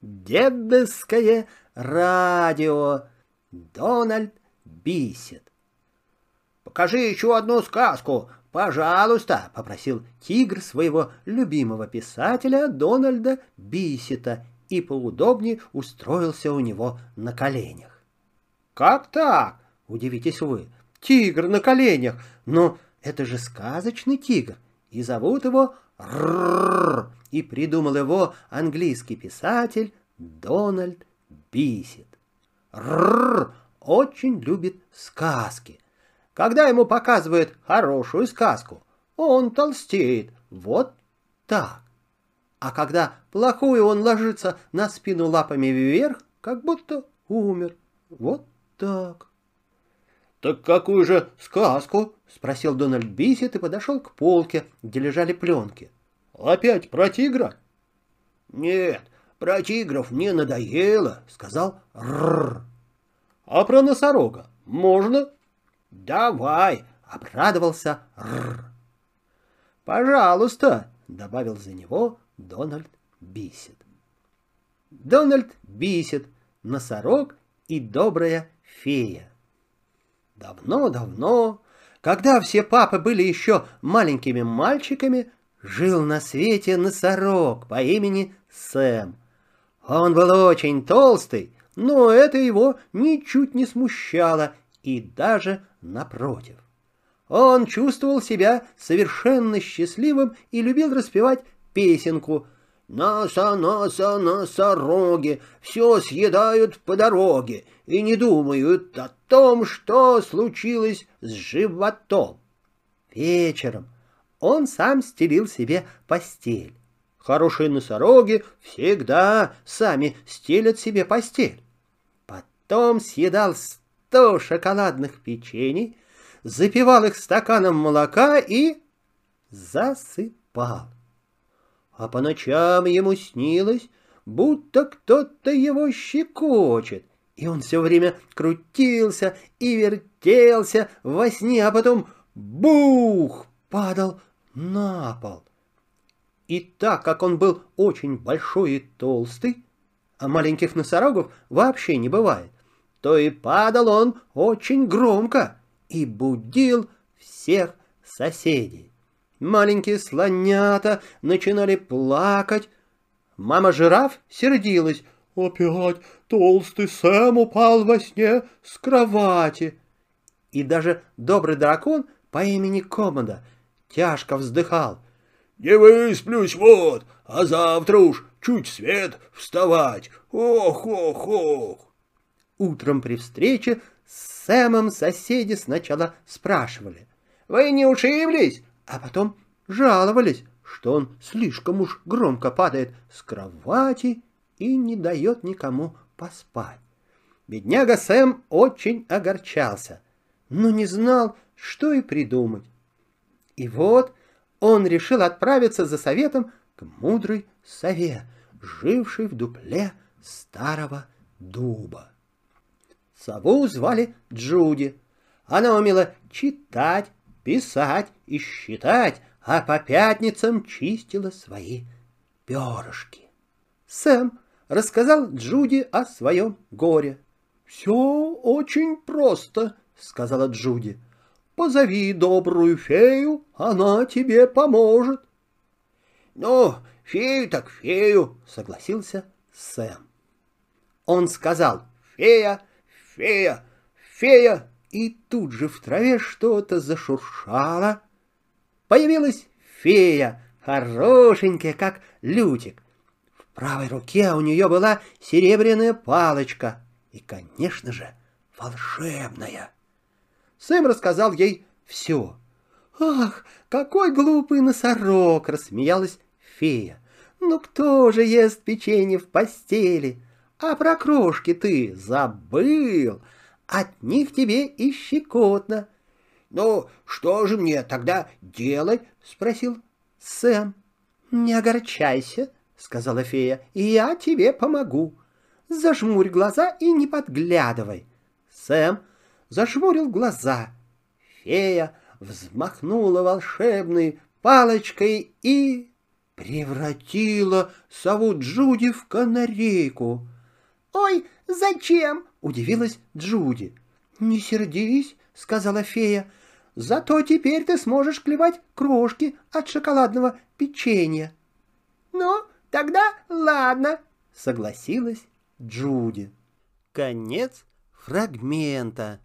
Дедовское радио. Дональд Бисет. «Покажи еще одну сказку, пожалуйста», — попросил тигр своего любимого писателя Дональда Бисета и поудобнее устроился у него на коленях. «Как так?» — удивитесь вы. «Тигр на коленях! Но это же сказочный тигр, и зовут его Ррррр, и придумал его английский писатель Дональд Бисет. Ррррр очень любит сказки. Когда ему показывают хорошую сказку, он толстеет вот так. А когда плохую, он ложится на спину лапами вверх, как будто умер. Вот так. «Так какую же сказку?» — спросил Дональд Бисет и подошел к полке, где лежали пленки. «Опять про тигра?» «Нет, про тигров мне надоело», — сказал Рррр. «А про носорога можно?» «Давай», — обрадовался Рррр. «Пожалуйста», — добавил за него Дональд Бисет. Дональд Бисет, носорог и добрая фея. Давно-давно, когда все папы были еще маленькими мальчиками, жил на свете носорог по имени Сэм. Он был очень толстый, но это его ничуть не смущало и даже напротив. Он чувствовал себя совершенно счастливым и любил распевать песенку «Носа, носа, носороги, все съедают по дороге и не думают о том, что случилось с животом». Вечером он сам стелил себе постель. Хорошие носороги всегда сами стелят себе постель. Потом съедал сто шоколадных печений, запивал их стаканом молока и засыпал а по ночам ему снилось, будто кто-то его щекочет, и он все время крутился и вертелся во сне, а потом бух падал на пол. И так как он был очень большой и толстый, а маленьких носорогов вообще не бывает, то и падал он очень громко и будил всех соседей. Маленькие слонята начинали плакать. Мама-жираф сердилась. «Опять толстый Сэм упал во сне с кровати». И даже добрый дракон по имени Комода тяжко вздыхал. «Не высплюсь вот, а завтра уж чуть свет вставать. Ох, ох, ох!» Утром при встрече с Сэмом соседи сначала спрашивали. «Вы не ушиблись? а потом жаловались, что он слишком уж громко падает с кровати и не дает никому поспать. Бедняга Сэм очень огорчался, но не знал, что и придумать. И вот он решил отправиться за советом к мудрой сове, жившей в дупле старого дуба. Сову звали Джуди. Она умела читать, писать и считать, а по пятницам чистила свои перышки. Сэм рассказал Джуди о своем горе. «Все очень просто», — сказала Джуди. «Позови добрую фею, она тебе поможет». «Ну, фею так фею», — согласился Сэм. Он сказал «фея, фея, фея», и тут же в траве что-то зашуршало. Появилась фея, хорошенькая, как лютик. В правой руке у нее была серебряная палочка и, конечно же, волшебная. Сэм рассказал ей все. «Ах, какой глупый носорог!» — рассмеялась фея. «Ну кто же ест печенье в постели? А про крошки ты забыл!» от них тебе и щекотно. — Ну, что же мне тогда делать? — спросил Сэм. — Не огорчайся, — сказала фея, — я тебе помогу. Зажмурь глаза и не подглядывай. Сэм зажмурил глаза. Фея взмахнула волшебной палочкой и превратила сову Джуди в канарейку. «Ой, зачем?» — удивилась Джуди. «Не сердись», — сказала фея, — «зато теперь ты сможешь клевать крошки от шоколадного печенья». «Ну, тогда ладно», — согласилась Джуди. Конец фрагмента.